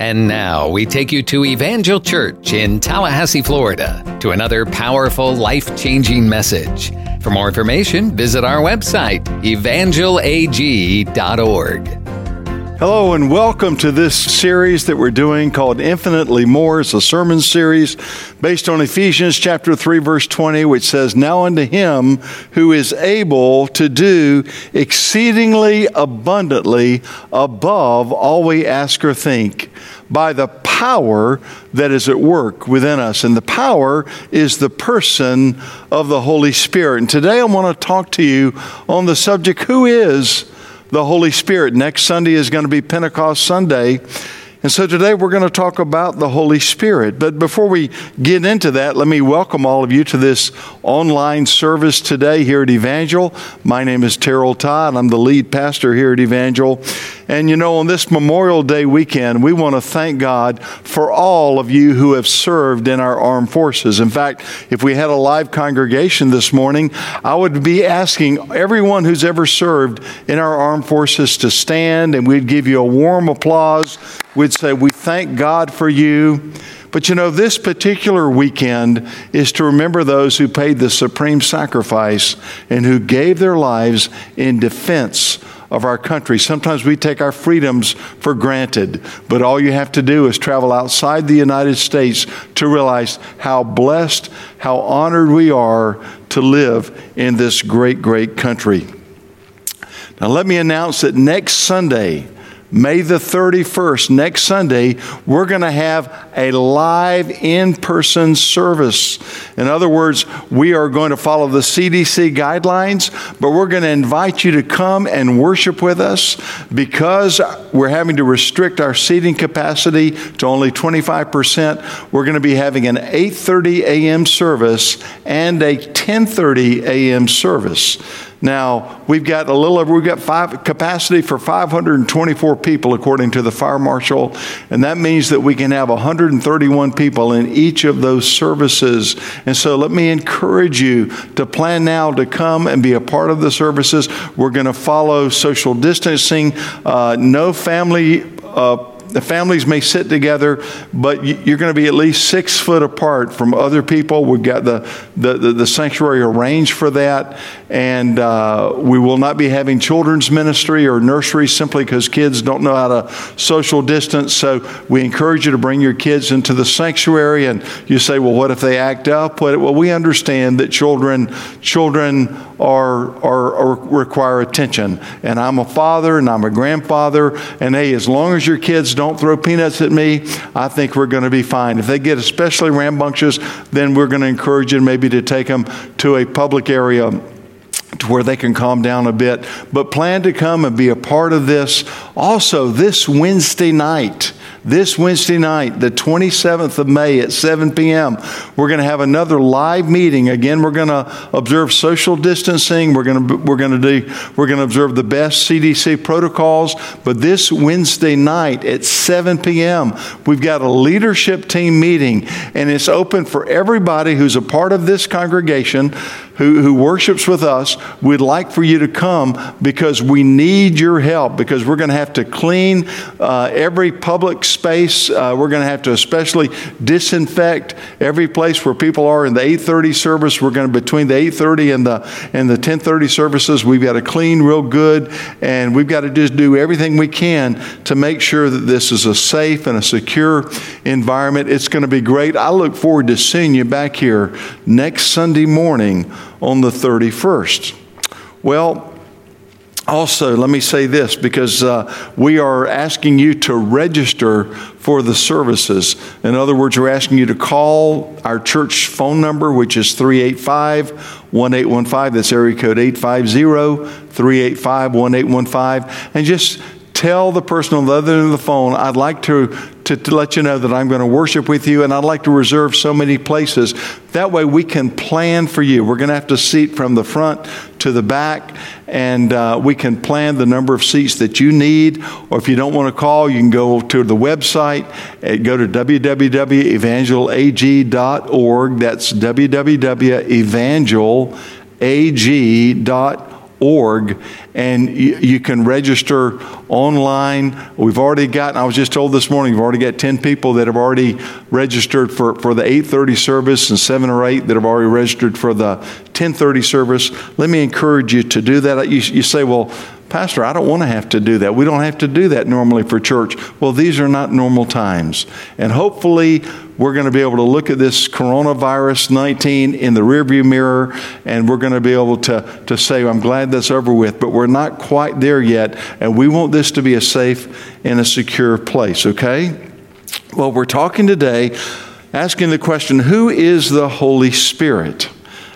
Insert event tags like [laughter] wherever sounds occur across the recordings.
And now we take you to Evangel Church in Tallahassee, Florida, to another powerful, life changing message. For more information, visit our website, evangelag.org. Hello, and welcome to this series that we're doing called Infinitely More. It's a sermon series based on Ephesians chapter 3, verse 20, which says, Now unto him who is able to do exceedingly abundantly above all we ask or think by the power that is at work within us. And the power is the person of the Holy Spirit. And today I want to talk to you on the subject who is the Holy Spirit. Next Sunday is going to be Pentecost Sunday. And so today we're going to talk about the Holy Spirit. But before we get into that, let me welcome all of you to this online service today here at Evangel. My name is Terrell Todd. I'm the lead pastor here at Evangel. And you know, on this Memorial Day weekend, we want to thank God for all of you who have served in our armed forces. In fact, if we had a live congregation this morning, I would be asking everyone who's ever served in our armed forces to stand and we'd give you a warm applause. We'd say, We thank God for you. But you know, this particular weekend is to remember those who paid the supreme sacrifice and who gave their lives in defense of our country. Sometimes we take our freedoms for granted, but all you have to do is travel outside the United States to realize how blessed, how honored we are to live in this great, great country. Now, let me announce that next Sunday, May the 31st, next Sunday, we're going to have a live in person service. In other words, we are going to follow the CDC guidelines, but we're going to invite you to come and worship with us because we're having to restrict our seating capacity to only 25%. We're going to be having an 8:30 a.m. service and a 10:30 a.m. service. Now, we've got a little over, we've got five, capacity for 524 people according to the fire marshal, and that means that we can have 131 people in each of those services. And so let me encourage you to plan now to come and be a part of the services. We're going to follow social distancing, uh, no family. Uh, the families may sit together, but you're going to be at least six foot apart from other people. We've got the, the, the, the sanctuary arranged for that. And uh, we will not be having children's ministry or nursery simply because kids don't know how to social distance. So we encourage you to bring your kids into the sanctuary. And you say, well, what if they act up? Well, we understand that children, children are, are require attention. And I'm a father and I'm a grandfather. And hey, as long as your kids don't throw peanuts at me, I think we're going to be fine. If they get especially rambunctious, then we're going to encourage you maybe to take them to a public area to where they can calm down a bit. But plan to come and be a part of this. Also, this Wednesday night, this Wednesday night, the 27th of May at 7 p.m., we're going to have another live meeting. Again, we're going to observe social distancing. We're going to we're going to do we're going to observe the best CDC protocols. But this Wednesday night at 7 p.m., we've got a leadership team meeting, and it's open for everybody who's a part of this congregation who, who worships with us, we'd like for you to come because we need your help because we're going to have to clean uh, every public space. Uh, we're going to have to especially disinfect every place where people are in the 8:30 service. We're going to between the 8:30 and the and the 10:30 services. We've got to clean real good, and we've got to just do everything we can to make sure that this is a safe and a secure environment. It's going to be great. I look forward to seeing you back here next Sunday morning on the 31st. Well, also, let me say this because uh, we are asking you to register for the services. In other words, we're asking you to call our church phone number, which is 385 1815. That's area code 850 385 1815. And just tell the person on the other end of the phone, I'd like to, to, to, let you know that I'm going to worship with you and I'd like to reserve so many places. That way we can plan for you. We're going to have to seat from the front to the back and uh, we can plan the number of seats that you need. Or if you don't want to call, you can go to the website and go to www.evangelag.org. That's www.evangelag.org org and you, you, can register online. We've already gotten i was just told this morning we've already got 10 people that have already registered for, for the 8.30 service and 7 or 8 that have already registered for the 10.30 service. Let me encourage you to do that. You, you say well Pastor, I don't want to have to do that. We don't have to do that normally for church. Well, these are not normal times. And hopefully, we're going to be able to look at this coronavirus 19 in the rearview mirror and we're going to be able to, to say, I'm glad that's over with, but we're not quite there yet. And we want this to be a safe and a secure place, okay? Well, we're talking today asking the question who is the Holy Spirit?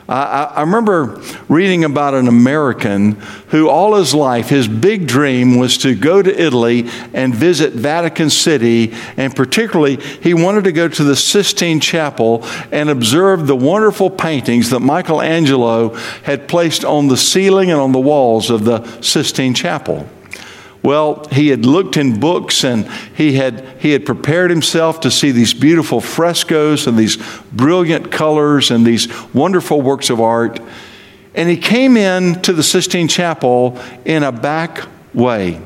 I, I, remember reading about an American who, all his life, his big dream was to go to Italy and visit Vatican City. And particularly, he wanted to go to the Sistine Chapel and observe the wonderful paintings that Michelangelo had placed on the ceiling and on the walls of the Sistine Chapel. Well, he had looked in books and he had, he had prepared himself to see these beautiful frescoes and these brilliant colors and these wonderful works of art. And he came in to the Sistine Chapel in a back way.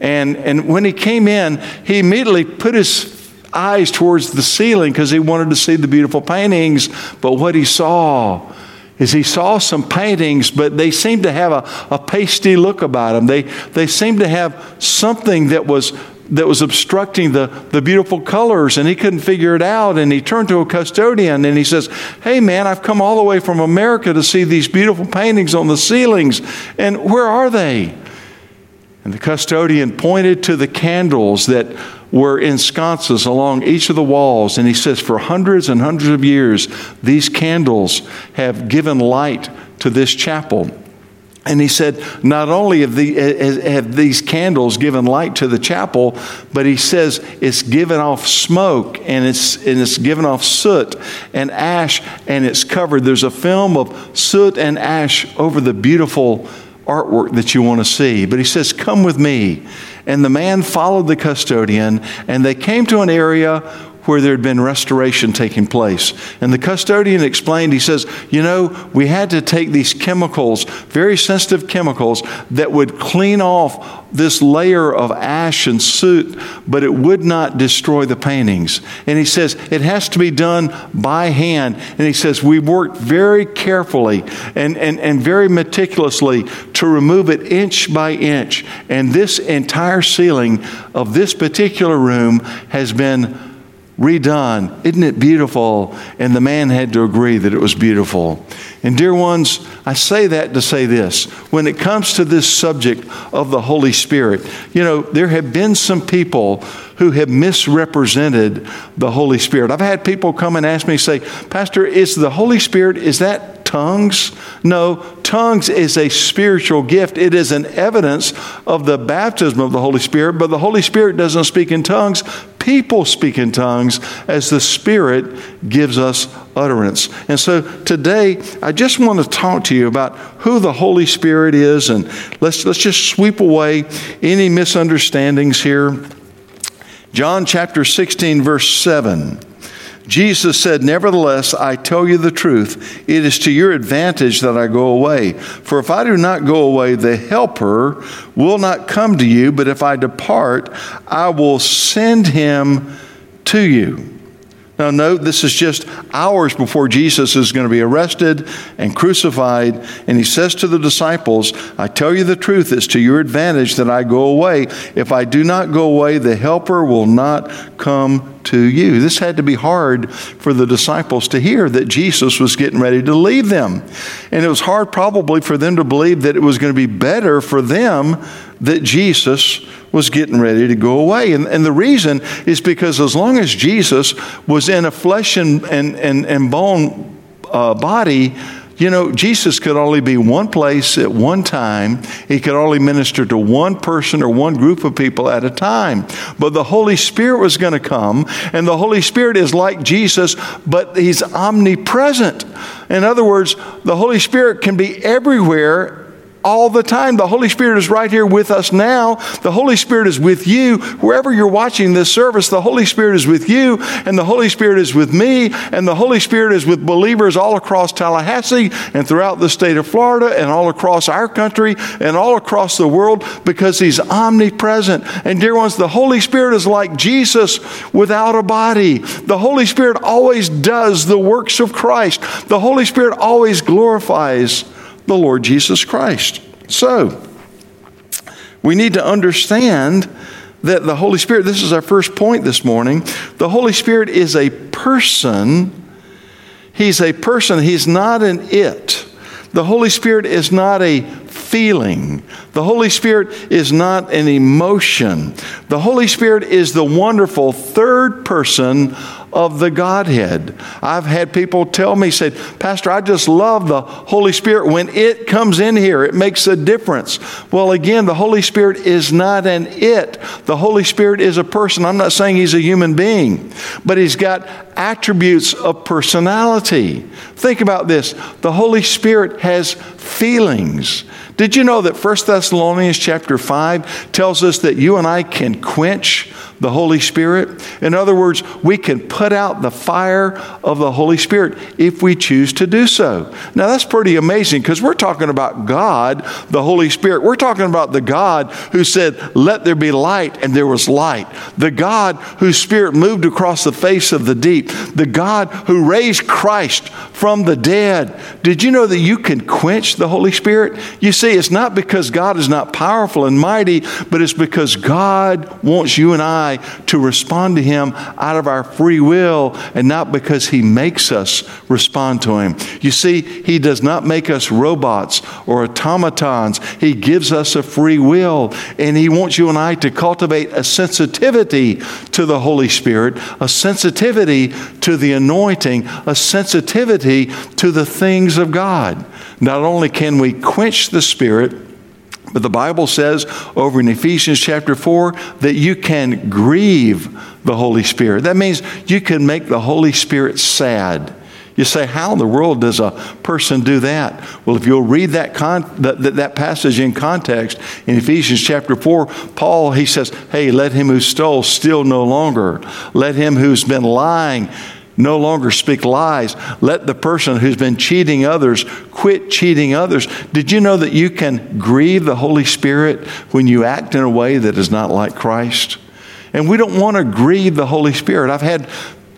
And, and when he came in, he immediately put his eyes towards the ceiling because he wanted to see the beautiful paintings. But what he saw is he saw some paintings, but they seemed to have a, a pasty look about them. They, they seemed to have something that was, that was obstructing the, the beautiful colors, and he couldn't figure it out. And he turned to a custodian and he says, Hey, man, I've come all the way from America to see these beautiful paintings on the ceilings, and where are they? And the custodian pointed to the candles that were in sconces along each of the walls. And he says, for hundreds and hundreds of years, these candles have given light to this chapel. And he said, not only have, the, eh, eh, have, these candles given light to the chapel, but he says it's given off smoke and it's, and it's given off soot and ash and it's covered. There's a film of soot and ash over the beautiful artwork that you want to see. But he says, Come with me. And the man followed the custodian, and they came to an area where there had been restoration taking place. And the custodian explained, he says, You know, we had to take these chemicals, very sensitive chemicals, that would clean off this layer of ash and soot, but it would not destroy the paintings. And he says, It has to be done by hand. And he says, We worked very carefully and, and, and very meticulously to remove it inch by inch. And this entire ceiling of this particular room has been redone. Isn't it beautiful? And the man had to agree that it was beautiful. And, dear ones, I say that to say this. When it comes to this subject of the Holy Spirit, you know, there have been some people who have misrepresented the Holy Spirit. I've had people come and ask me, say, Pastor, is the Holy Spirit, is that tongues? No, tongues is a spiritual gift. It is an evidence of the baptism of the Holy Spirit, but the Holy Spirit doesn't speak in tongues people speak in tongues as the Spirit gives us utterance. And so today, I just want to talk to you about who the Holy Spirit is, and let's, let's just sweep away any misunderstandings here. John chapter 16, verse 7. Jesus said, Nevertheless, I tell you the truth. It is to your advantage that I go away. For if I do not go away, the Helper will not come to you, but if I depart, I will send him to you. Now, note this is just hours before Jesus is going to be arrested and crucified. And he says to the disciples, I tell you the truth, it's to your advantage that I go away. If I do not go away, the Helper will not come to you. This had to be hard for the disciples to hear that Jesus was getting ready to leave them. And it was hard, probably, for them to believe that it was going to be better for them that Jesus was getting ready to go away. And, and the reason is because as long as Jesus was in a flesh and, and, and, and bone uh, body, you know, Jesus could only be one place at one time. He could only minister to one person or one group of people at a time. But the Holy Spirit was going to come, and the Holy Spirit is like Jesus, but He's omnipresent. In other words, the Holy Spirit can be everywhere all the time. The Holy Spirit is right here with us now. The Holy Spirit is with you. Wherever you're watching this service, the Holy Spirit is with you, and the Holy Spirit is with me, and the Holy Spirit is with believers all across Tallahassee and throughout the state of Florida and all across our country and all across the world because He's omnipresent. And, dear ones, the Holy Spirit is like Jesus without a body. The Holy Spirit always does the works of Christ, the Holy Spirit always glorifies the Lord Jesus Christ. So, we need to understand that the Holy Spirit, this is our first point this morning, the Holy Spirit is a person. He's a person, He's not an it. The Holy Spirit is not a feeling. The Holy Spirit is not an emotion. The Holy Spirit is the wonderful third person of the Godhead. I've had people tell me, said, Pastor, I just love the Holy Spirit. When it comes in here, it makes a difference. Well, again, the Holy Spirit is not an it. The Holy Spirit is a person. I'm not saying he's a human being, but he's got attributes of personality. Think about this. The Holy Spirit has feelings. Did you know that 1 Thessalonians chapter 5 tells us that you and I can quench the Holy Spirit. In other words, we can put out the fire of the Holy Spirit if we choose to do so. Now, that's pretty amazing because we're talking about God, the Holy Spirit. We're talking about the God who said, Let there be light, and there was light. The God whose Spirit moved across the face of the deep. The God who raised Christ from the dead. Did you know that you can quench the Holy Spirit? You see, it's not because God is not powerful and mighty, but it's because God wants you and I To respond to Him out of our free will and not because He makes us respond to Him. You see, He does not make us robots or automatons. He gives us a free will, and He wants you and I to cultivate a sensitivity to the Holy Spirit, a sensitivity to the anointing, a sensitivity to the things of God. Not only can we quench the Spirit, but the Bible says over in Ephesians chapter 4 that you can grieve the Holy Spirit. That means you can make the Holy Spirit sad. You say, how in the world does a person do that? Well, if you'll read that, con- that, that, passage in context in Ephesians chapter 4, Paul, he says, hey, let him who stole steal no longer. Let him who's been lying no longer speak lies. Let the person who's been cheating others quit cheating others. Did you know that you can grieve the Holy Spirit when you act in a way that is not like Christ? And we don't want to grieve the Holy Spirit. I've had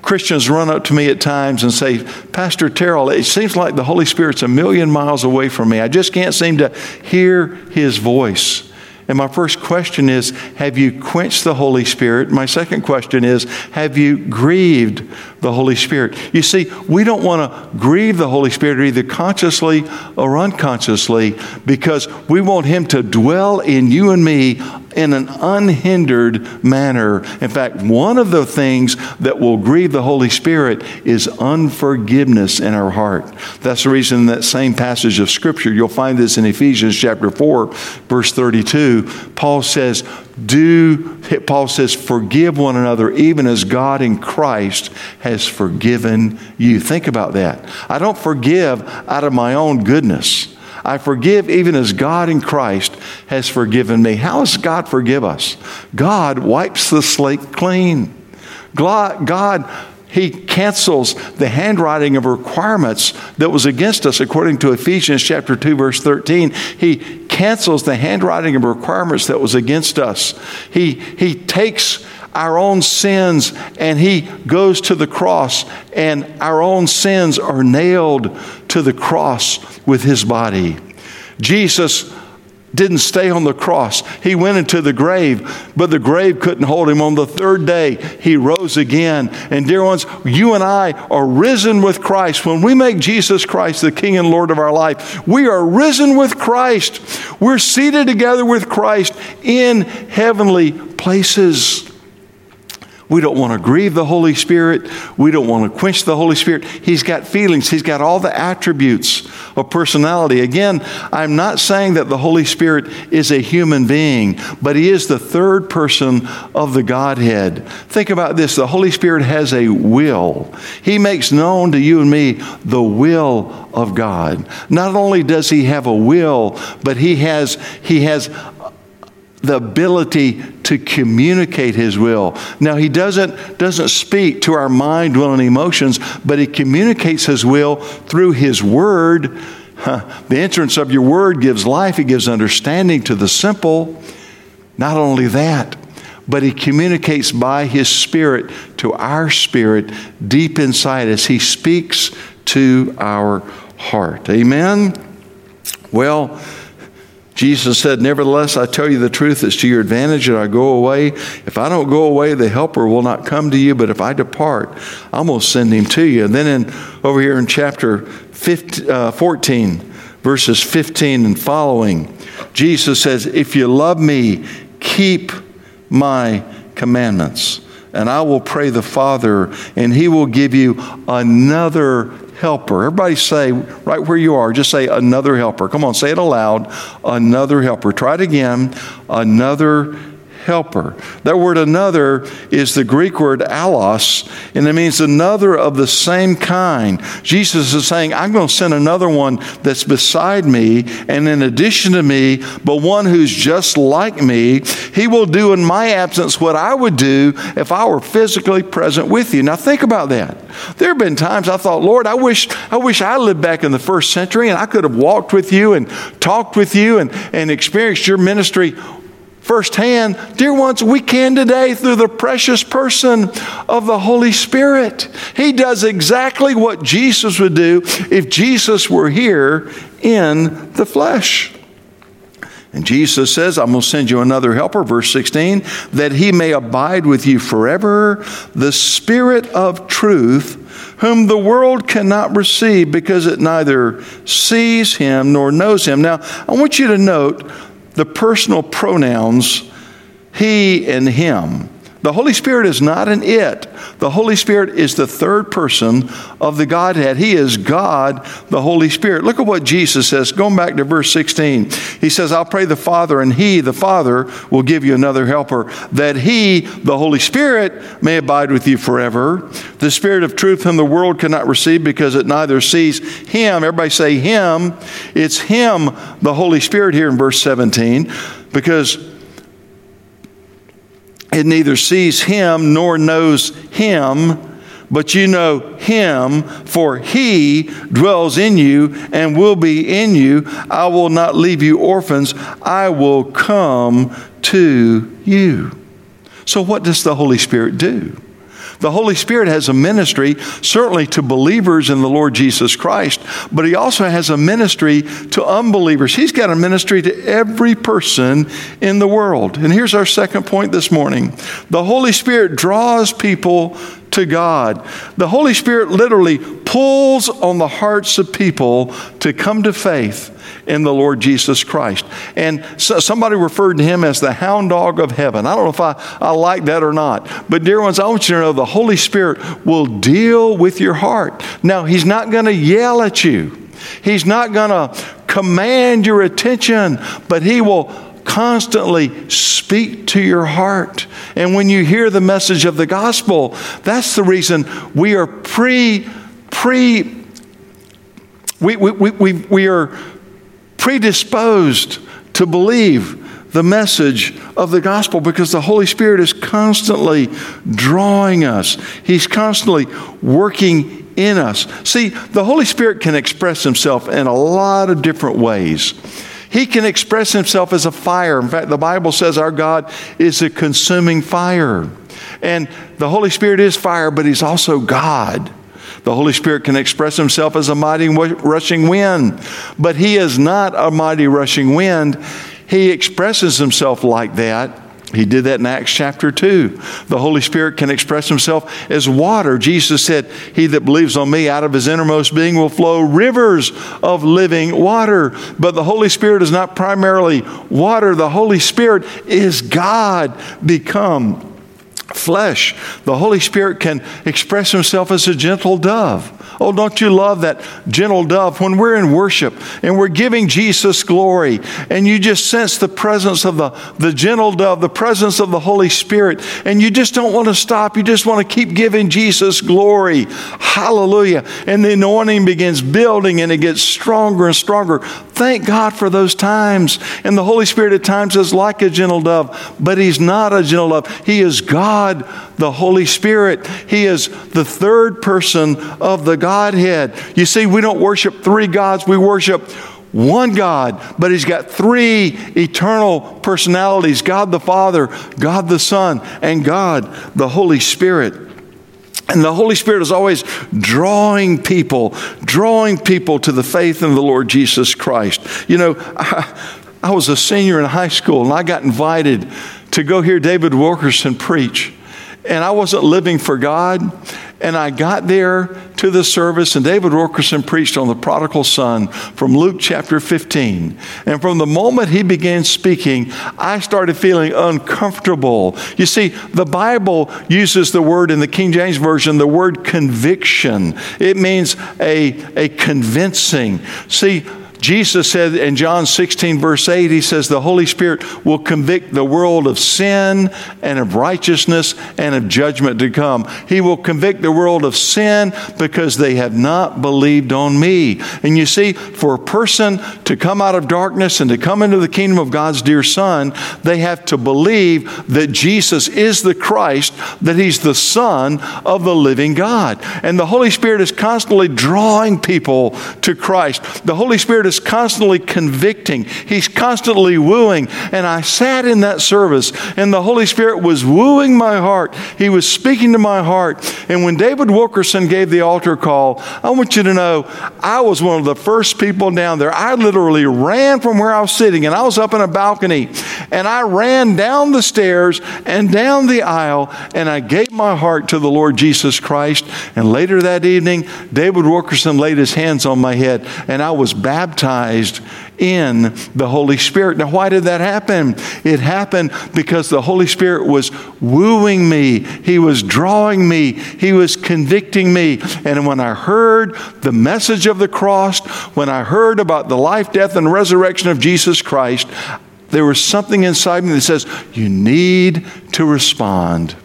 Christians run up to me at times and say, Pastor Terrell, it seems like the Holy Spirit's a million miles away from me. I just can't seem to hear his voice. And my first question is Have you quenched the Holy Spirit? My second question is Have you grieved the Holy Spirit? You see, we don't want to grieve the Holy Spirit either consciously or unconsciously because we want Him to dwell in you and me in an unhindered manner. In fact, one of the things that will grieve the Holy Spirit is unforgiveness in our heart. That's the reason that same passage of Scripture, you'll find this in Ephesians chapter 4, verse 32. Paul says, do, Paul says, forgive one another even as God in Christ has forgiven you. Think about that. I don't forgive out of my own goodness. I forgive even as God in Christ has forgiven me. How does God forgive us? God wipes the slate clean. God, He cancels the handwriting of requirements that was against us, according to Ephesians chapter 2, verse 13. He cancels the handwriting of requirements that was against us. He, he takes our own sins and he goes to the cross, and our own sins are nailed to the cross with his body. Jesus didn't stay on the cross. He went into the grave, but the grave couldn't hold him. On the third day, he rose again. And, dear ones, you and I are risen with Christ. When we make Jesus Christ the King and Lord of our life, we are risen with Christ. We're seated together with Christ in heavenly places. We don't want to grieve the Holy Spirit. We don't want to quench the Holy Spirit. He's got feelings. He's got all the attributes of personality. Again, I'm not saying that the Holy Spirit is a human being, but He is the third person of the Godhead. Think about this the Holy Spirit has a will. He makes known to you and me the will of God. Not only does He have a will, but He has, he has the ability to communicate his will. Now he doesn't doesn't speak to our mind, will and emotions, but he communicates his will through his word. The entrance of your word gives life, it gives understanding to the simple. Not only that, but he communicates by his spirit to our spirit deep inside us. he speaks to our heart. Amen. Well, Jesus said, Nevertheless, I tell you the truth, it's to your advantage that I go away. If I don't go away, the helper will not come to you, but if I depart, I'm going to send him to you. And then in, over here in chapter 15, uh, 14, verses 15 and following, Jesus says, If you love me, keep my commandments. And I will pray the Father, and he will give you another helper. Everybody say, right where you are, just say another helper. Come on, say it aloud. Another helper. Try it again. Another helper. That word another is the Greek word allos, and it means another of the same kind. Jesus is saying, I'm going to send another one that's beside me and in addition to me, but one who's just like me. He will do in my absence what I would do if I were physically present with you. Now think about that. There have been times I thought, Lord, I wish I wish I lived back in the first century and I could have walked with you and talked with you and, and experienced your ministry firsthand, dear ones, we can today through the precious person of the Holy Spirit. He does exactly what Jesus would do if Jesus were here in the flesh. And Jesus says, I'm going to send you another helper, verse 16, that he may abide with you forever, the Spirit of truth, whom the world cannot receive because it neither sees him nor knows him. Now, I want you to note the personal pronouns he and him. The Holy Spirit is not an it. The Holy Spirit is the third person of the Godhead. He is God, the Holy Spirit. Look at what Jesus says. Going back to verse 16, he says, I'll pray the Father, and He, the Father, will give you another helper, that He, the Holy Spirit, may abide with you forever. The Spirit of truth, whom the world cannot receive because it neither sees Him. Everybody say Him. It's Him, the Holy Spirit, here in verse 17, because it neither sees him nor knows him, but you know him, for he dwells in you and will be in you. I will not leave you orphans, I will come to you. So, what does the Holy Spirit do? The Holy Spirit has a ministry, certainly to believers in the Lord Jesus Christ, but He also has a ministry to unbelievers. He's got a ministry to every person in the world. And here's our second point this morning the Holy Spirit draws people to God. The Holy Spirit literally pulls on the hearts of people to come to faith in the Lord Jesus Christ. And so somebody referred to him as the hound dog of heaven. I don't know if I, I like that or not. But, dear ones, I want you to know the Holy Spirit will deal with your heart. Now, he's not going to yell at you, he's not going to command your attention, but he will constantly speak to your heart. And when you hear the message of the gospel, that's the reason we are pre, pre, we, we, we, we, we are predisposed to believe the message of the gospel because the Holy Spirit is constantly drawing us. He's constantly working in us. See, the Holy Spirit can express himself in a lot of different ways. He can express himself as a fire. In fact, the Bible says our God is a consuming fire. And the Holy Spirit is fire, but he's also God. The Holy Spirit can express himself as a mighty rushing wind, but he is not a mighty rushing wind. He expresses himself like that. He did that in Acts chapter 2. The Holy Spirit can express himself as water. Jesus said, He that believes on me, out of his innermost being will flow rivers of living water. But the Holy Spirit is not primarily water, the Holy Spirit is God become flesh, the Holy Spirit can express himself as a gentle dove. Oh, don't you love that gentle dove when we're in worship and we're giving Jesus glory and you just sense the presence of the, the gentle dove, the presence of the Holy Spirit, and you just don't want to stop. You just want to keep giving Jesus glory. Hallelujah. And the anointing begins building and it gets stronger and stronger. Thank God for those times. And the Holy Spirit at times is like a gentle dove, but He's not a gentle dove. He is God, the Holy Spirit. He is the third person of the Godhead. You see, we don't worship three gods, we worship one God, but He's got three eternal personalities God the Father, God the Son, and God the Holy Spirit. And the Holy Spirit is always drawing people, drawing people to the faith in the Lord Jesus Christ. You know, I, I was a senior in high school and I got invited to go hear David Wilkerson preach. And I wasn't living for God. And I got there to the service, and David Wilkerson preached on the prodigal son from Luke chapter 15. And from the moment he began speaking, I started feeling uncomfortable. You see, the Bible uses the word in the King James Version, the word conviction. It means a, a convincing. See, Jesus said in John 16, verse 8, He says, The Holy Spirit will convict the world of sin and of righteousness and of judgment to come. He will convict the world of sin because they have not believed on me. And you see, for a person to come out of darkness and to come into the kingdom of God's dear Son, they have to believe that Jesus is the Christ, that He's the Son of the living God. And the Holy Spirit is constantly drawing people to Christ. The Holy Spirit is constantly convicting, He's constantly wooing. And I sat in that service, and the Holy Spirit was wooing my heart. He was speaking to my heart. And when David Wilkerson gave the altar call, I want you to know I was one of the first people down there. I literally ran from where I was sitting, and I was up in a balcony, and I ran down the stairs and down the aisle, and I gave my heart to the Lord Jesus Christ. And later that evening, David Wilkerson laid his hands on my head, and I was baptized baptized in the Holy Spirit. Now, why did that happen? It happened because the Holy Spirit was wooing me, He was drawing me, He was convicting me. And when I heard the message of the cross, when I heard about the life, death, and resurrection of Jesus Christ, there was something inside me that says, You need to respond.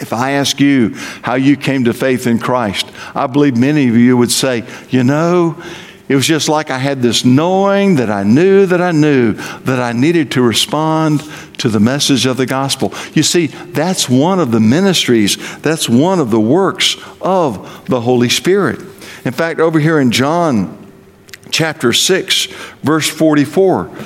If I ask you how you came to faith in Christ, I believe many of you would say, You know, it was just like I had this knowing that I knew that I knew that I needed to respond to the message of the gospel. You see, that's one of the ministries, that's one of the works of the Holy Spirit. In fact, over here in John chapter 6, verse 44,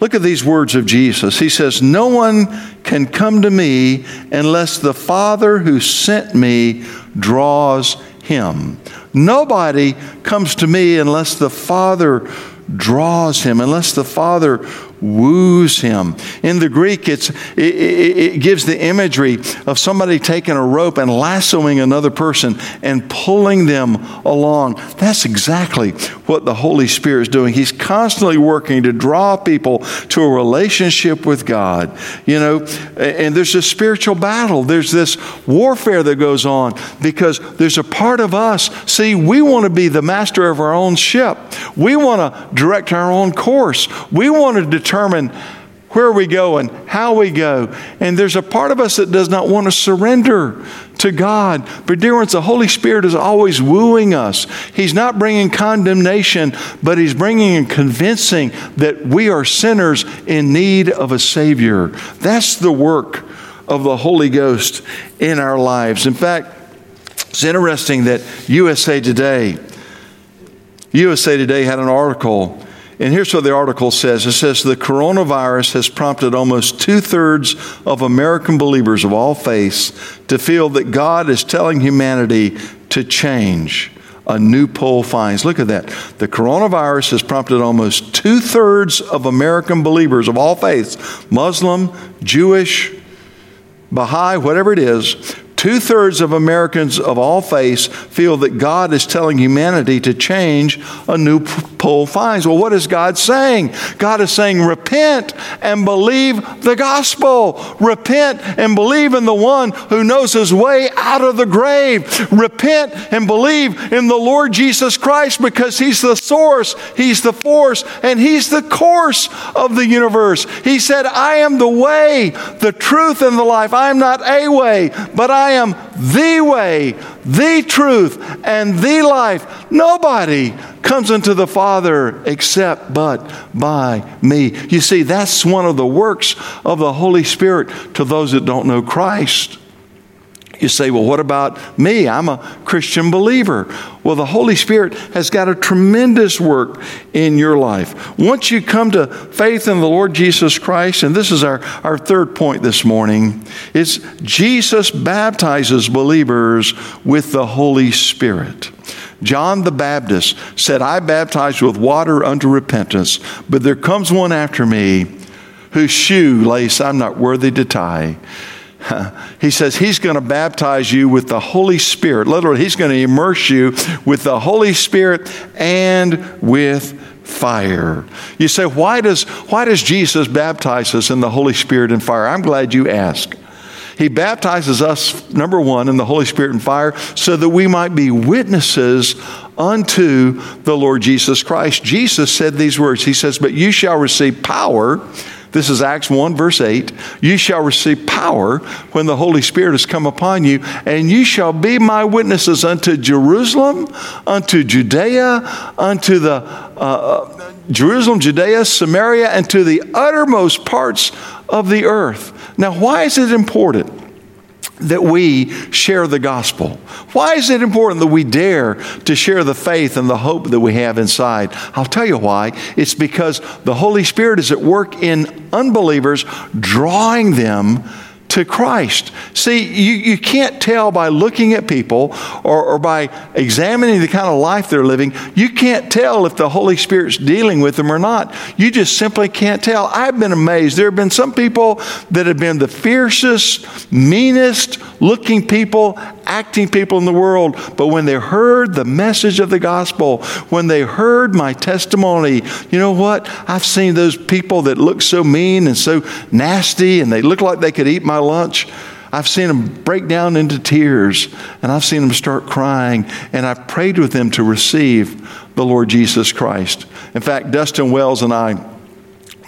look at these words of Jesus. He says, No one can come to me unless the Father who sent me draws him. Nobody comes to me unless the Father draws him, unless the Father woos him. In the Greek, it's, it, it, it, gives the imagery of somebody taking a rope and lassoing another person and pulling them along. That's exactly what the Holy Spirit is doing. He's constantly working to draw people to a relationship with God. You know, and there's a spiritual battle, there's this warfare that goes on because there's a part of us. See, we want to be the master of our own ship, we want to direct our own course, we want to determine determine where we go and how we go. And there's a part of us that does not want to surrender to God. But, dear ones, the Holy Spirit is always wooing us. He's not bringing condemnation, but He's bringing and convincing that we are sinners in need of a Savior. That's the work of the Holy Ghost in our lives. In fact, it's interesting that USA Today, USA Today had an article and here's what the article says it says the coronavirus has prompted almost two thirds of American believers of all faiths to feel that God is telling humanity to change. A new poll finds. Look at that. The coronavirus has prompted almost two thirds of American believers of all faiths, Muslim, Jewish, Baha'i, whatever it is, Two thirds of Americans of all faiths feel that God is telling humanity to change a new poll finds. Well, what is God saying? God is saying, repent and believe the gospel. Repent and believe in the one who knows his way out of the grave. Repent and believe in the Lord Jesus Christ because he's the source, he's the force, and he's the course of the universe. He said, I am the way, the truth, and the life. I am not a way, but I am the way, the truth, and the life. Nobody comes into the Father except but by me. You see, that's one of the works of the Holy Spirit to those that don't know Christ. You say, well, what about me? I'm a Christian believer. Well, the Holy Spirit has got a tremendous work in your life. Once you come to faith in the Lord Jesus Christ, and this is our, our third point this morning, is Jesus baptizes believers with the Holy Spirit. John the Baptist said, I baptize with water unto repentance, but there comes one after me whose shoelace I'm not worthy to tie. [laughs] He says he's going to baptize you with the Holy Spirit. Literally, he's going to immerse you with the Holy Spirit and with fire. You say, why does, why does Jesus baptize us in the Holy Spirit and fire? I'm glad you asked. He baptizes us, number one, in the Holy Spirit and fire, so that we might be witnesses unto the Lord Jesus Christ. Jesus said these words He says, But you shall receive power this is Acts 1, verse 8. You shall receive power when the Holy Spirit has come upon you, and you shall be my witnesses unto Jerusalem, unto Judea, unto the uh, uh, Jerusalem, Judea, Samaria, and to the uttermost parts of the earth. Now, why is it important? That we share the gospel? Why is it important that we dare to share the faith and the hope that we have inside? I'll tell you why. It's because the Holy Spirit is at work in unbelievers, drawing them to Christ. See, you, you can't tell by looking at people or, or by examining the kind of life they're living, you can't tell if the Holy Spirit's dealing with them or not. You just simply can't tell. I've been amazed. There have been some people that have been the fiercest, meanest looking people, acting people in the world, but when they heard the message of the gospel, when they heard my testimony, you know what? I've seen those people that look so mean and so nasty and they look like they could eat my lunch. I've seen them break down into tears and I've seen them start crying and I've prayed with them to receive the Lord Jesus Christ. In fact, Dustin Wells and I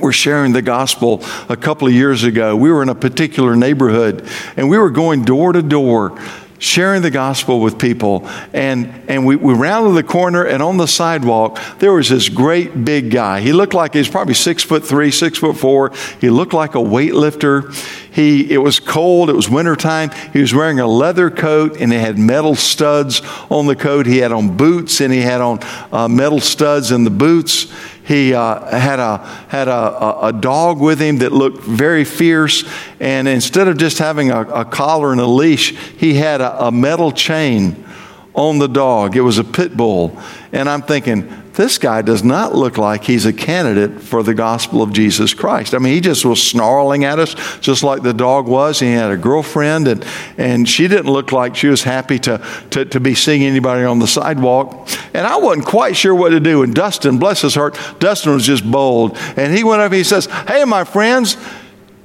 were sharing the gospel a couple of years ago. We were in a particular neighborhood and we were going door to door sharing the gospel with people. And, and we, we rounded the corner, and on the sidewalk, there was this great big guy. He looked like he was probably six foot three, six foot four. He looked like a weightlifter. He, it was cold, it was wintertime. He was wearing a leather coat and he had metal studs on the coat. He had on boots and he had on uh, metal studs in the boots. He uh, had, a, had a, a, dog with him that looked very fierce. And instead of just having a, a collar and a leash, he had a, a metal chain on the dog. It was a pit bull. And I'm thinking, this guy does not look like he's a candidate for the gospel of Jesus Christ. I mean, he just was snarling at us, just like the dog was. He had a girlfriend, and, and she didn't look like she was happy to, to, to be seeing anybody on the sidewalk. And I wasn't quite sure what to do. And Dustin, bless his heart, Dustin was just bold. And he went up, he says, Hey, my friends,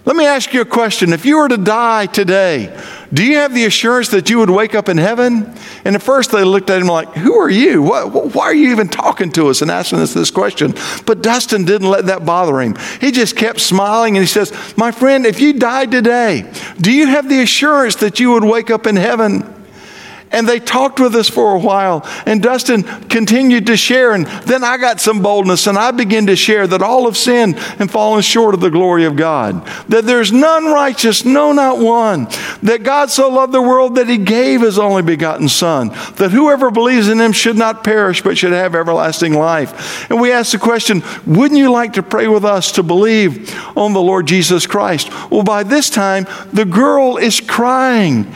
let me ask you a question. If you were to die today, do you have the assurance that you would wake up in heaven? And at first they looked at him like, Who are you? What, why are you even talking to us and asking us this question? But Dustin didn't let that bother him. He just kept smiling and he says, My friend, if you died today, do you have the assurance that you would wake up in heaven? And they talked with us for a while. And Dustin continued to share. And then I got some boldness and I began to share that all have sinned and fallen short of the glory of God. That there's none righteous, no, not one. That God so loved the world that he gave his only begotten Son. That whoever believes in him should not perish but should have everlasting life. And we asked the question wouldn't you like to pray with us to believe on the Lord Jesus Christ? Well, by this time, the girl is crying.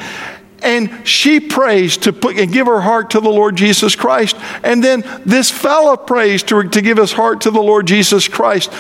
And she prays to put and give her heart to the Lord Jesus Christ. And then this fella prays to, to give his heart to the Lord Jesus Christ.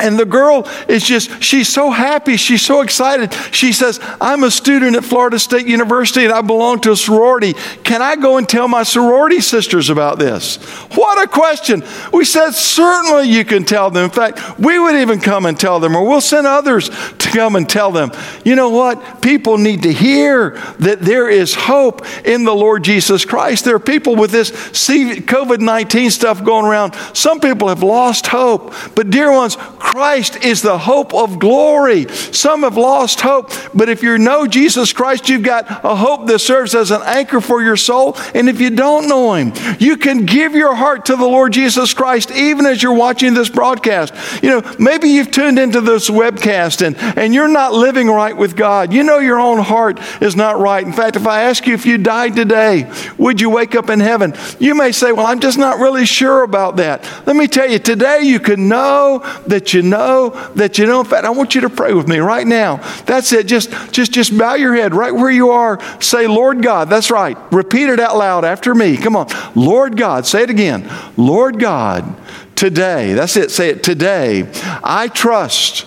And the girl is just, she's so happy. She's so excited. She says, I'm a student at Florida State University and I belong to a sorority. Can I go and tell my sorority sisters about this? What a question. We said, certainly you can tell them. In fact, we would even come and tell them, or we'll send others to come and tell them. You know what? People need to hear that there is hope in the Lord Jesus Christ. There are people with this COVID 19 stuff going around. Some people have lost hope. But, dear ones, Christ is the hope of glory. Some have lost hope, but if you know Jesus Christ, you've got a hope that serves as an anchor for your soul. And if you don't know Him, you can give your heart to the Lord Jesus Christ even as you're watching this broadcast. You know, maybe you've tuned into this webcast and, and you're not living right with God. You know your own heart is not right. In fact, if I ask you if you died today, would you wake up in heaven? You may say, Well, I'm just not really sure about that. Let me tell you, today you can know that you you know that you know. In fact, I want you to pray with me right now. That's it. Just, just, just bow your head right where you are. Say, Lord God. That's right. Repeat it out loud after me. Come on. Lord God. Say it again. Lord God, today. That's it. Say it. Today, I trust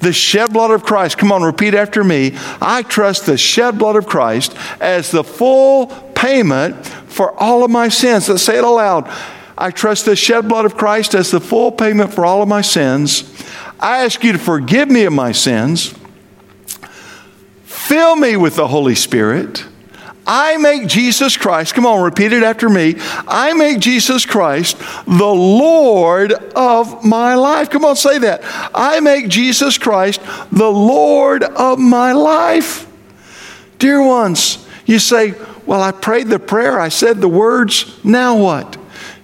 the shed blood of Christ. Come on, repeat after me. I trust the shed blood of Christ as the full payment for all of my sins. Let's say it aloud. I trust the shed blood of Christ as the full payment for all of my sins. I ask you to forgive me of my sins. Fill me with the Holy Spirit. I make Jesus Christ, come on, repeat it after me. I make Jesus Christ the Lord of my life. Come on, say that. I make Jesus Christ the Lord of my life. Dear ones, you say, Well, I prayed the prayer, I said the words, now what?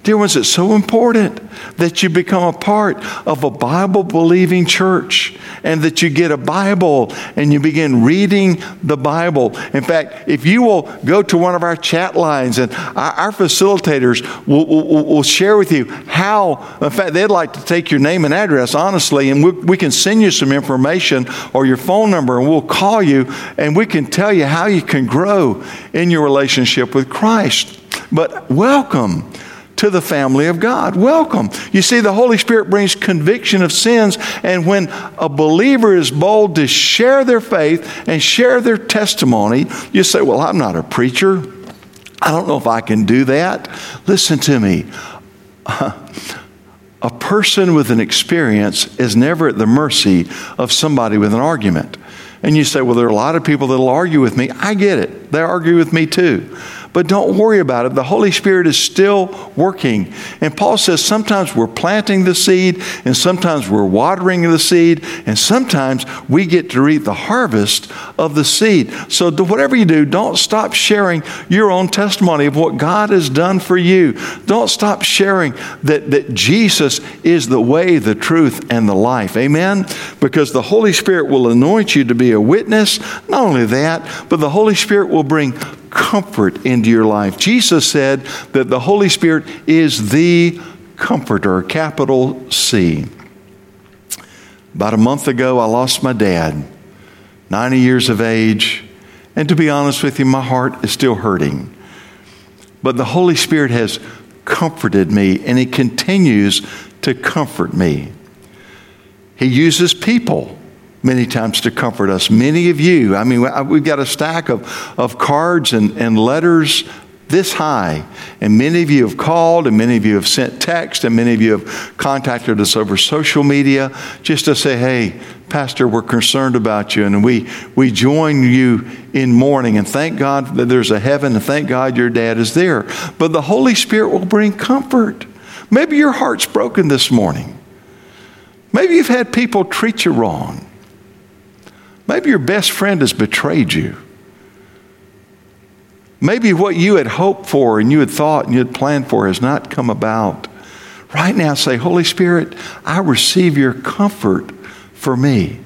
Dear ones, it's so important that you become a part of a Bible believing church and that you get a Bible and you begin reading the Bible. In fact, if you will go to one of our chat lines and our, our facilitators will, will, will, share with you how, in fact, they'd like to take your name and address, honestly, and we, we can send you some information or your phone number and we'll call you and we can tell you how you can grow in your relationship with Christ. But welcome to the family of God. Welcome. You see, the Holy Spirit brings conviction of sins, and when a believer is bold to share their faith and share their testimony, you say, Well, I'm not a preacher. I don't know if I can do that. Listen to me. [laughs] A person with an experience is never at the mercy of somebody with an argument. And you say, Well, there are a lot of people that'll argue with me. I get it. They argue with me too. But don't worry about it. The Holy Spirit is still working. And Paul says sometimes we're planting the seed, and sometimes we're watering the seed, and sometimes we get to reap the harvest of the seed. So, whatever you do, don't stop sharing your own testimony of what God has done for you. Don't stop sharing that, that Jesus is the way, the truth, and the life. Amen? Because the Holy Spirit will anoint you to be a witness. Not only that, but the Holy Spirit will bring comfort into your life. Jesus said that the Holy Spirit is the comforter, capital C. About a month ago, I lost my dad, 90 years of age, and to be honest with you, my heart is still hurting. But the Holy Spirit has comforted me, and He continues to comfort me. He uses people many times to comfort us. Many of you, I mean, we've got a stack of, of cards and, and letters this high. And many of you have called, and many of you have sent text, and many of you have contacted us over social media just to say, hey, Pastor, we're concerned about you. And we, we join you in mourning. And thank God that there's a heaven, and thank God your dad is there. But the Holy Spirit will bring comfort. Maybe your heart's broken this morning. Maybe you've had people treat you wrong. Maybe your best friend has betrayed you. Maybe what you had hoped for and you had thought and you had planned for has not come about. Right now, say, Holy Spirit, I receive your comfort for me.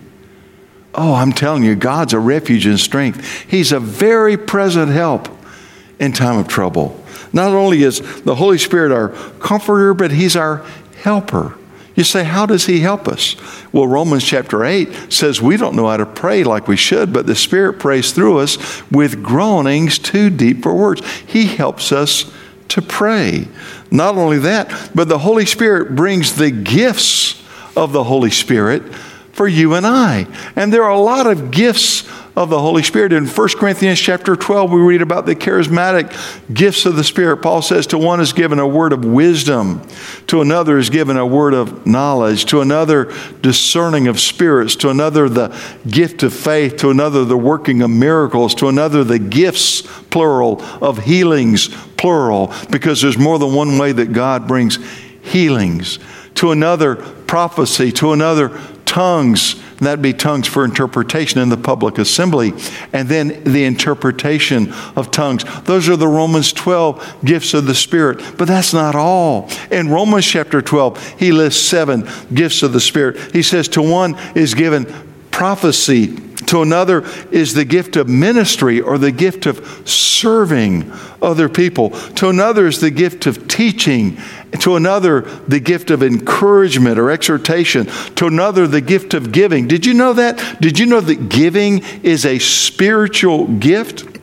Oh, I'm telling you, God's a refuge and strength. He's a very present help in time of trouble. Not only is the Holy Spirit our comforter, but He's our helper. You say, how does he help us? Well, Romans chapter 8 says we don't know how to pray like we should, but the Spirit prays through us with groanings too deep for words. He helps us to pray. Not only that, but the Holy Spirit brings the gifts of the Holy Spirit for you and I. And there are a lot of gifts of the Holy Spirit. In 1 Corinthians chapter 12, we read about the charismatic gifts of the Spirit. Paul says, To one is given a word of wisdom, to another is given a word of knowledge, to another, discerning of spirits, to another, the gift of faith, to another, the working of miracles, to another, the gifts, plural, of healings, plural, because there's more than one way that God brings healings. To another, prophecy, to another, tongues, that'd be tongues for interpretation in the public assembly, and then the interpretation of tongues. Those are the Romans 12 gifts of the Spirit. But that's not all. In Romans chapter 12, he lists seven gifts of the Spirit. He says, To one is given prophecy, to another is the gift of ministry or the gift of serving other people, to another is the gift of teaching to another, the gift of encouragement or exhortation, to another, the gift of giving. Did you know that? Did you know that giving is a spiritual gift?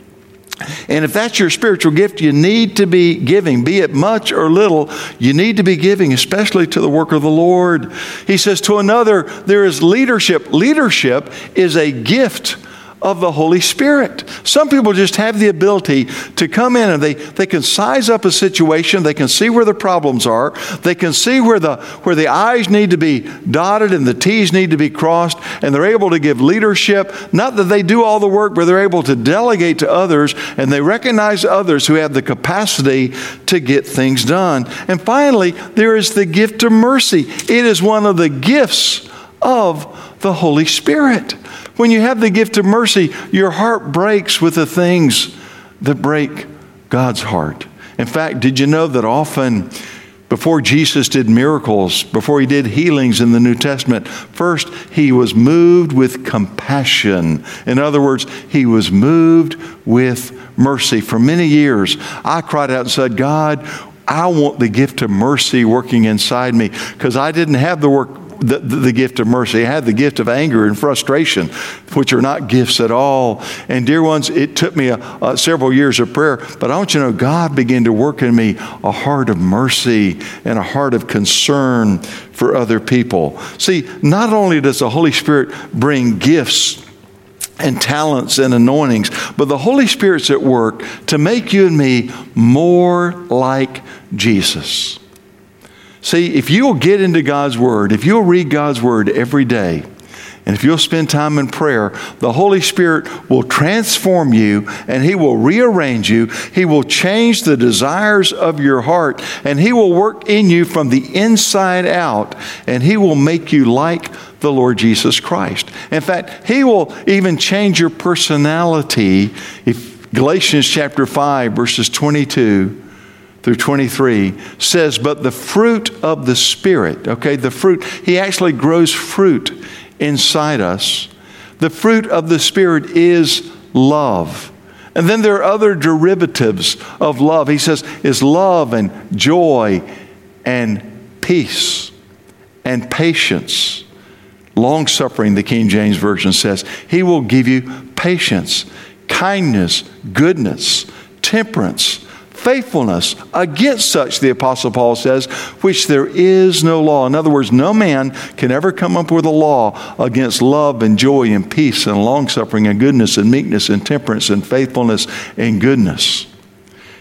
And if that's your spiritual gift, you need to be giving, be it much or little, you need to be giving, especially to the work of the Lord. He says, to another, there is leadership. Leadership is a gift of the Holy Spirit. Some people just have the ability to come in and they, they can size up a situation, they can see where the problems are, they can see where the, where the I's need to be dotted and the T's need to be crossed, and they're able to give leadership. Not that they do all the work, but they're able to delegate to others, and they recognize others who have the capacity to get things done. And finally, there is the gift of mercy. It is one of the gifts of the Holy Spirit. When you have the gift of mercy, your heart breaks with the things that break God's heart. In fact, did you know that often before Jesus did miracles, before he did healings in the New Testament, first he was moved with compassion. In other words, he was moved with mercy. For many years, I cried out and said, God, I want the gift of mercy working inside me because I didn't have the work the, the, gift of mercy. I had the gift of anger and frustration, which are not gifts at all. And, dear ones, it took me a, a, several years of prayer, but I want you to know God began to work in me a heart of mercy and a heart of concern for other people. See, not only does the Holy Spirit bring gifts, and talents and anointings, but the Holy Spirit's at work to make you and me more like Jesus. See, if you'll get into God's Word, if you'll read God's Word every day, and if you'll spend time in prayer, the Holy Spirit will transform you and He will rearrange you. He will change the desires of your heart and He will work in you from the inside out and He will make you like the Lord Jesus Christ. In fact, He will even change your personality. If Galatians chapter 5, verses 22 through 23 says, But the fruit of the Spirit, okay, the fruit, He actually grows fruit inside us. The fruit of the Spirit is love. And then there are other derivatives of love. He says, is love and joy and peace and patience. Long suffering, the King James Version says. He will give you patience, kindness, goodness, temperance faithfulness. Against such, the Apostle Paul says, which there is no law. In other words, no man can ever come up with a law against love and joy and peace and longsuffering and goodness and meekness and temperance and faithfulness and goodness.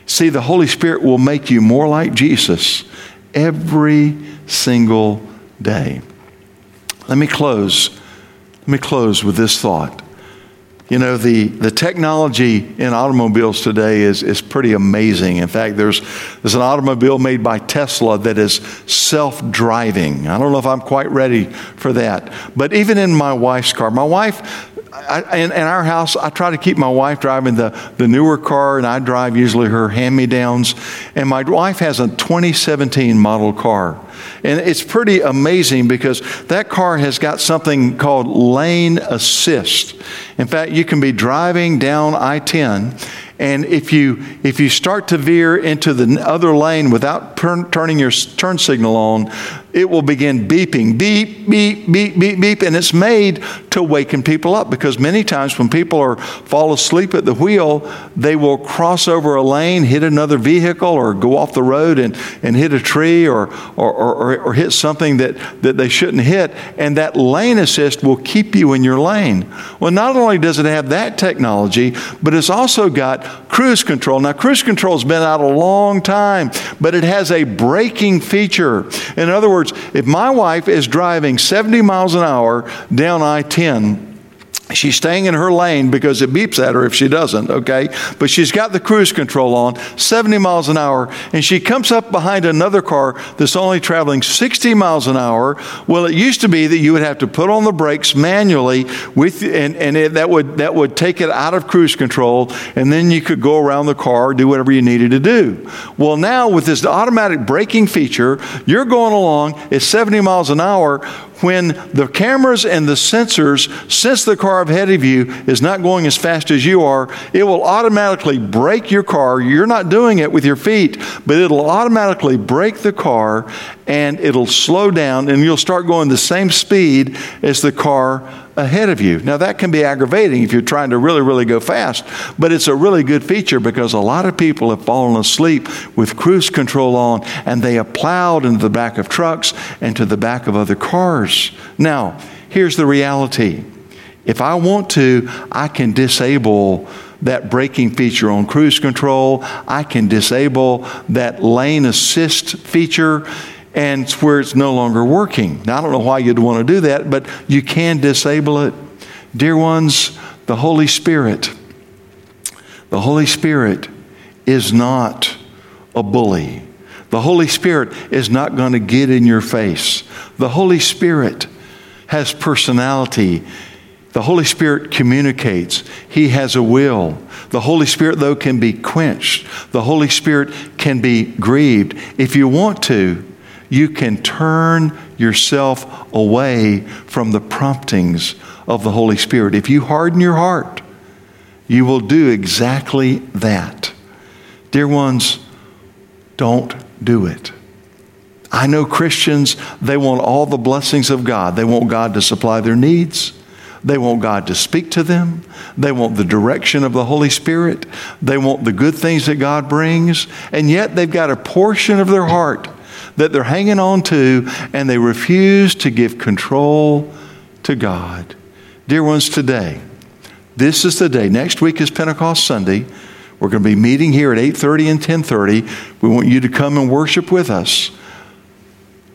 See, the Holy Spirit will make you more like Jesus every single day. Let me close. Let me close with this thought. You know, the, the technology in automobiles today is, is pretty amazing. In fact, there's, there's an automobile made by Tesla that is self driving. I don't know if I'm quite ready for that. But even in my wife's car, my wife, I, in, in, our house, I try to keep my wife driving the, the newer car, and I drive usually her hand me downs. And my wife has a 2017 model car. And it's pretty amazing because that car has got something called lane assist. In fact, you can be driving down I 10 and if you, if you start to veer into the other lane without turn, turning your turn signal on, it will begin beeping, beep, beep, beep, beep, beep, and it's made to waken people up because many times when people are fall asleep at the wheel, they will cross over a lane, hit another vehicle, or go off the road and, and hit a tree or, or, or, or hit something that, that they shouldn't hit, and that lane assist will keep you in your lane. Well, not only does it have that technology, but it's also got cruise control. Now, cruise control has been out a long time, but it has a braking feature. In other words, words, if my wife is driving 70 miles an hour down I 10, She's staying in her lane because it beeps at her if she doesn't, okay? But she's got the cruise control on, 70 miles an hour, and she comes up behind another car that's only traveling 60 miles an hour. Well, it used to be that you would have to put on the brakes manually with and, and it, that would that would take it out of cruise control, and then you could go around the car, do whatever you needed to do. Well, now with this automatic braking feature, you're going along at 70 miles an hour when the cameras and the sensors sense the car ahead of you is not going as fast as you are, it will automatically brake your car. You're not doing it with your feet, but it'll automatically brake the car and it'll slow down and you'll start going the same speed as the car ahead of you. Now, that can be aggravating if you're trying to really, really go fast, but it's a really good feature because a lot of people have fallen asleep with cruise control on and they have plowed into the back of trucks and to the back of other cars. Now, here's the reality if I want to, I can disable that braking feature on cruise control. I can disable that lane assist feature and it's where it's no longer working. Now, I don't know why you'd want to do that, but you can disable it. Dear ones, the Holy Spirit, the Holy Spirit is not a bully. The Holy Spirit is not going to get in your face. The Holy Spirit has personality. The Holy Spirit communicates. He has a will. The Holy Spirit, though, can be quenched. The Holy Spirit can be grieved. If you want to, you can turn yourself away from the promptings of the Holy Spirit. If you harden your heart, you will do exactly that. Dear ones, don't do it. I know Christians, they want all the blessings of God. They want God to supply their needs. They want God to speak to them. They want the direction of the Holy Spirit. They want the good things that God brings. And yet they've got a portion of their heart that they're hanging on to and they refuse to give control to God. Dear ones, today, this is the day. Next week is Pentecost Sunday. We're going to be meeting here at 8:30 and 10:30. We want you to come and worship with us.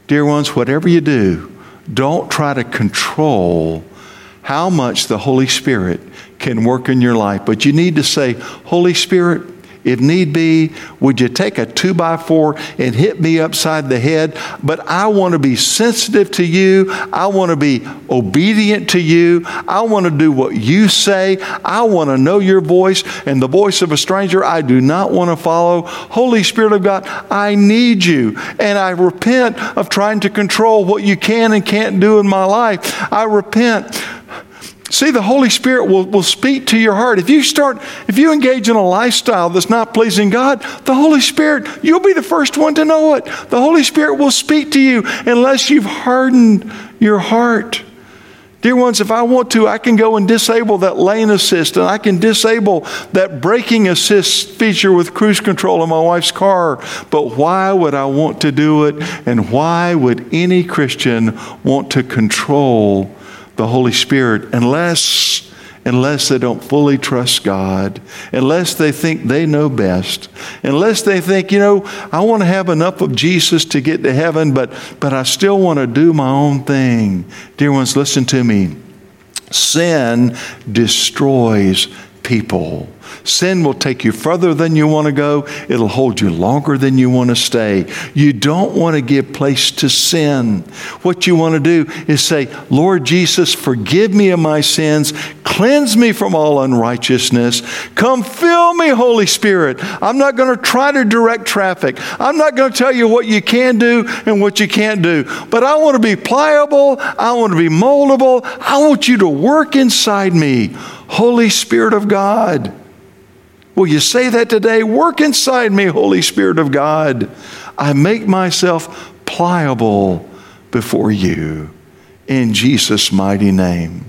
Dear ones, whatever you do, don't try to control how much the Holy Spirit can work in your life, but you need to say, "Holy Spirit, if need be, would you take a two by four and hit me upside the head? But I want to be sensitive to you. I want to be obedient to you. I want to do what you say. I want to know your voice and the voice of a stranger I do not want to follow. Holy Spirit of God, I need you. And I repent of trying to control what you can and can't do in my life. I repent See, the Holy Spirit will, will speak to your heart. If you start, if you engage in a lifestyle that's not pleasing God, the Holy Spirit, you'll be the first one to know it. The Holy Spirit will speak to you unless you've hardened your heart. Dear ones, if I want to, I can go and disable that lane assist and I can disable that braking assist feature with cruise control in my wife's car. But why would I want to do it? And why would any Christian want to control the Holy Spirit unless unless they don't fully trust God, unless they think they know best, unless they think, you know, I want to have enough of Jesus to get to heaven, but but I still want to do my own thing. Dear ones, listen to me. Sin destroys people. Sin will take you further than you want to go. It'll hold you longer than you want to stay. You don't want to give place to sin. What you want to do is say, Lord Jesus, forgive me of my sins. Cleanse me from all unrighteousness. Come fill me, Holy Spirit. I'm not going to try to direct traffic. I'm not going to tell you what you can do and what you can't do. But I want to be pliable. I want to be moldable. I want you to work inside me. Holy Spirit of God. Will you say that today? Work inside me, Holy Spirit of God. I make myself pliable before you in Jesus' mighty name.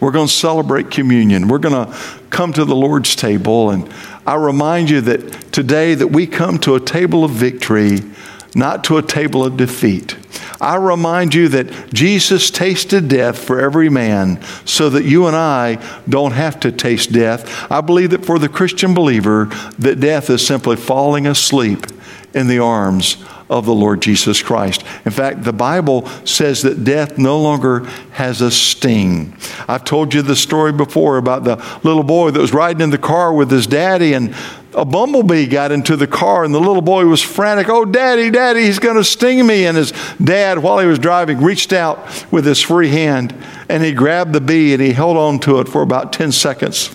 We're going to celebrate communion. We're going to come to the Lord's table. And I remind you that today that we come to a table of victory, not to a table of defeat. I remind you that Jesus tasted death for every man so that you and I don't have to taste death. I believe that for the Christian believer, that death is simply falling asleep in the arms of the Lord Jesus Christ. In fact, the Bible says that death no longer has a sting. I've told you the story before about the little boy that was riding in the car with his daddy and a bumblebee got into the car and the little boy was frantic. Oh, daddy, daddy, he's going to sting me. And his dad, while he was driving, reached out with his free hand and he grabbed the bee and he held on to it for about 10 seconds.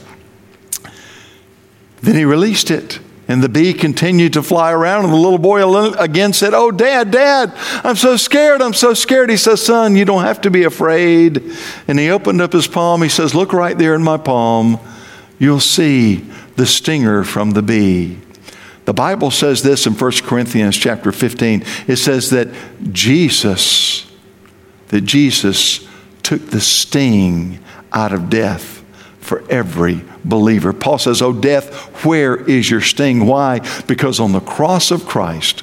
Then he released it. And the bee continued to fly around, and the little boy again said, Oh, Dad, Dad, I'm so scared, I'm so scared. He says, Son, you don't have to be afraid. And he opened up his palm. He says, Look right there in my palm. You'll see the stinger from the bee. The Bible says this in 1 Corinthians chapter 15. It says that Jesus, that Jesus took the sting out of death for every believer. Paul says, Oh, death, where is your sting? Why? Because on the cross of Christ,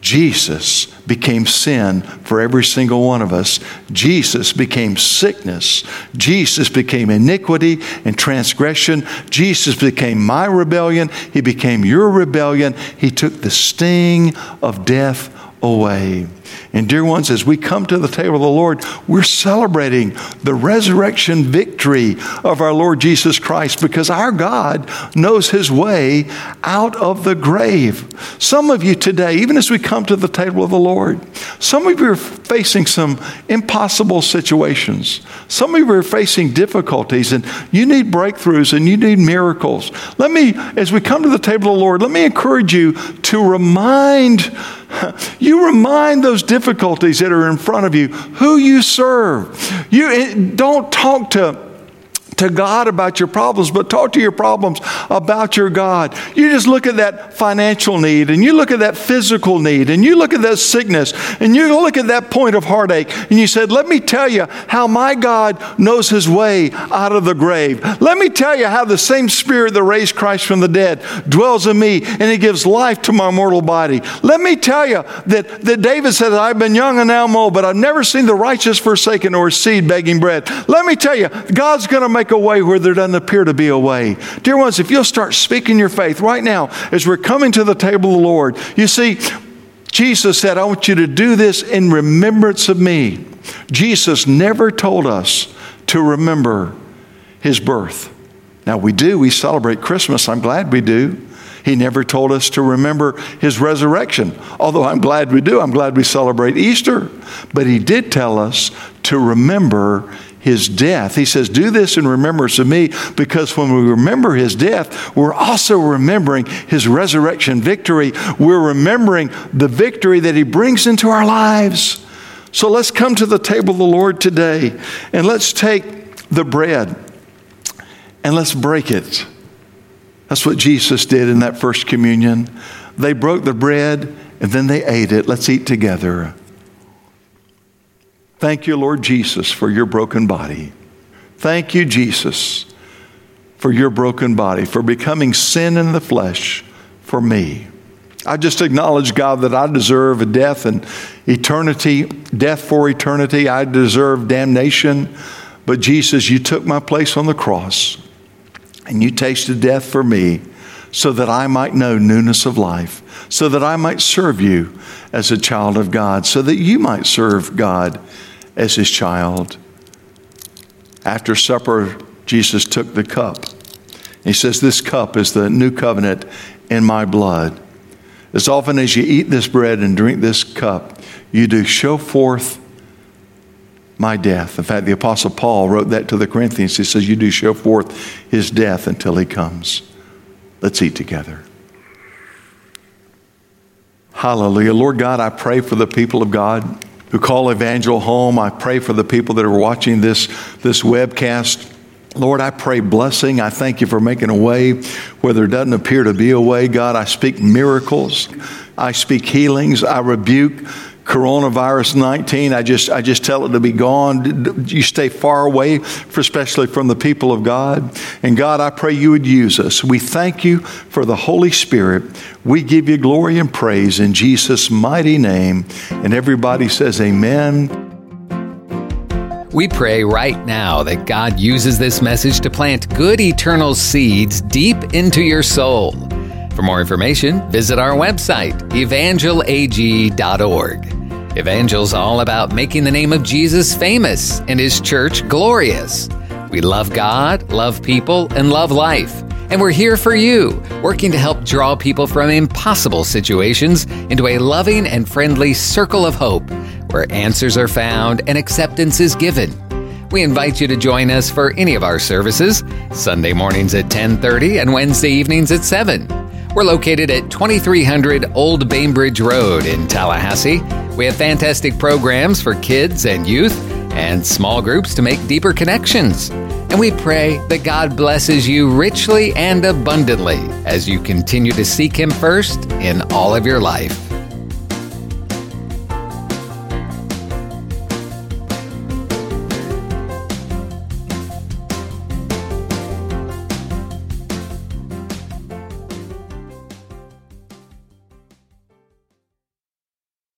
Jesus became sin for every single one of us. Jesus became sickness. Jesus became iniquity and transgression. Jesus became my rebellion. He became your rebellion. He took the sting of death away. And, dear ones, as we come to the table of the Lord, we're celebrating the resurrection victory of our Lord Jesus Christ because our God knows his way out of the grave. Some of you today, even as we come to the table of the Lord, some of you are facing some impossible situations. Some of you are facing difficulties and you need breakthroughs and you need miracles. Let me, as we come to the table of the Lord, let me encourage you to remind [laughs] you remind those difficulties that are in front of you who you serve. You eh, don't talk to to God about your problems, but talk to your problems about your God. You just look at that financial need, and you look at that physical need, and you look at that sickness, and you look at that point of heartache, and you said, Let me tell you how my God knows his way out of the grave. Let me tell you how the same Spirit that raised Christ from the dead dwells in me, and he gives life to my mortal body. Let me tell you that, that David said, I've been young and now I'm old, but I've never seen the righteous forsaken or seed begging bread. Let me tell you, God's going to make make a way where there doesn't appear to be a way. Dear ones, if you'll start speaking your faith right now as we're coming to the table of the Lord, you see, Jesus said, I want you to do this in remembrance of me. Jesus never told us to remember his birth. Now we do, we celebrate Christmas. I'm glad we do. He never told us to remember his resurrection, although I'm glad we do. I'm glad we celebrate Easter. But he did tell us to remember his death. He says, Do this in remembrance of me, because when we remember his death, we're also remembering his resurrection victory. We're remembering the victory that he brings into our lives. So let's come to the table of the Lord today and let's take the bread and let's break it. That's what Jesus did in that first communion. They broke the bread and then they ate it. Let's eat together. Thank you, Lord Jesus, for your broken body. Thank you, Jesus, for your broken body, for becoming sin in the flesh for me. I just acknowledge, God, that I deserve a death and eternity, death for eternity. I deserve damnation. But Jesus, you took my place on the cross and you tasted death for me so that I might know newness of life, so that I might serve you as a child of God, so that you might serve God as his child. After supper, Jesus took the cup. He says, This cup is the new covenant in my blood. As often as you eat this bread and drink this cup, you do show forth my death. In fact, the Apostle Paul wrote that to the Corinthians. He says, You do show forth his death until he comes. Let's eat together. Hallelujah. Lord God, I pray for the people of God who call Evangel home. I pray for the people that are watching this, this webcast. Lord, I pray blessing. I thank you for making a way where there doesn't appear to be a way. God, I speak miracles. I speak healings. I rebuke coronavirus 19. I just, I just tell it to be gone. You stay far away, for especially from the people of God. And God, I pray you would use us. We thank you for the Holy Spirit. We give you glory and praise in Jesus' mighty name. And everybody says, Amen. We pray right now that God uses this message to plant good eternal seeds deep into your soul. For more information, visit our website, evangelag.org. Evangel's all about making the name of Jesus famous and his church glorious. We love God, love people, and love life. And we're here for you, working to help draw people from impossible situations into a loving and friendly circle of hope where answers are found and acceptance is given. We invite you to join us for any of our services, Sunday mornings at 10:30 and Wednesday evenings at 7. We're located at 2300 Old Bainbridge Road in Tallahassee. We have fantastic programs for kids and youth and small groups to make deeper connections. And we pray that God blesses you richly and abundantly as you continue to seek Him first in all of your life.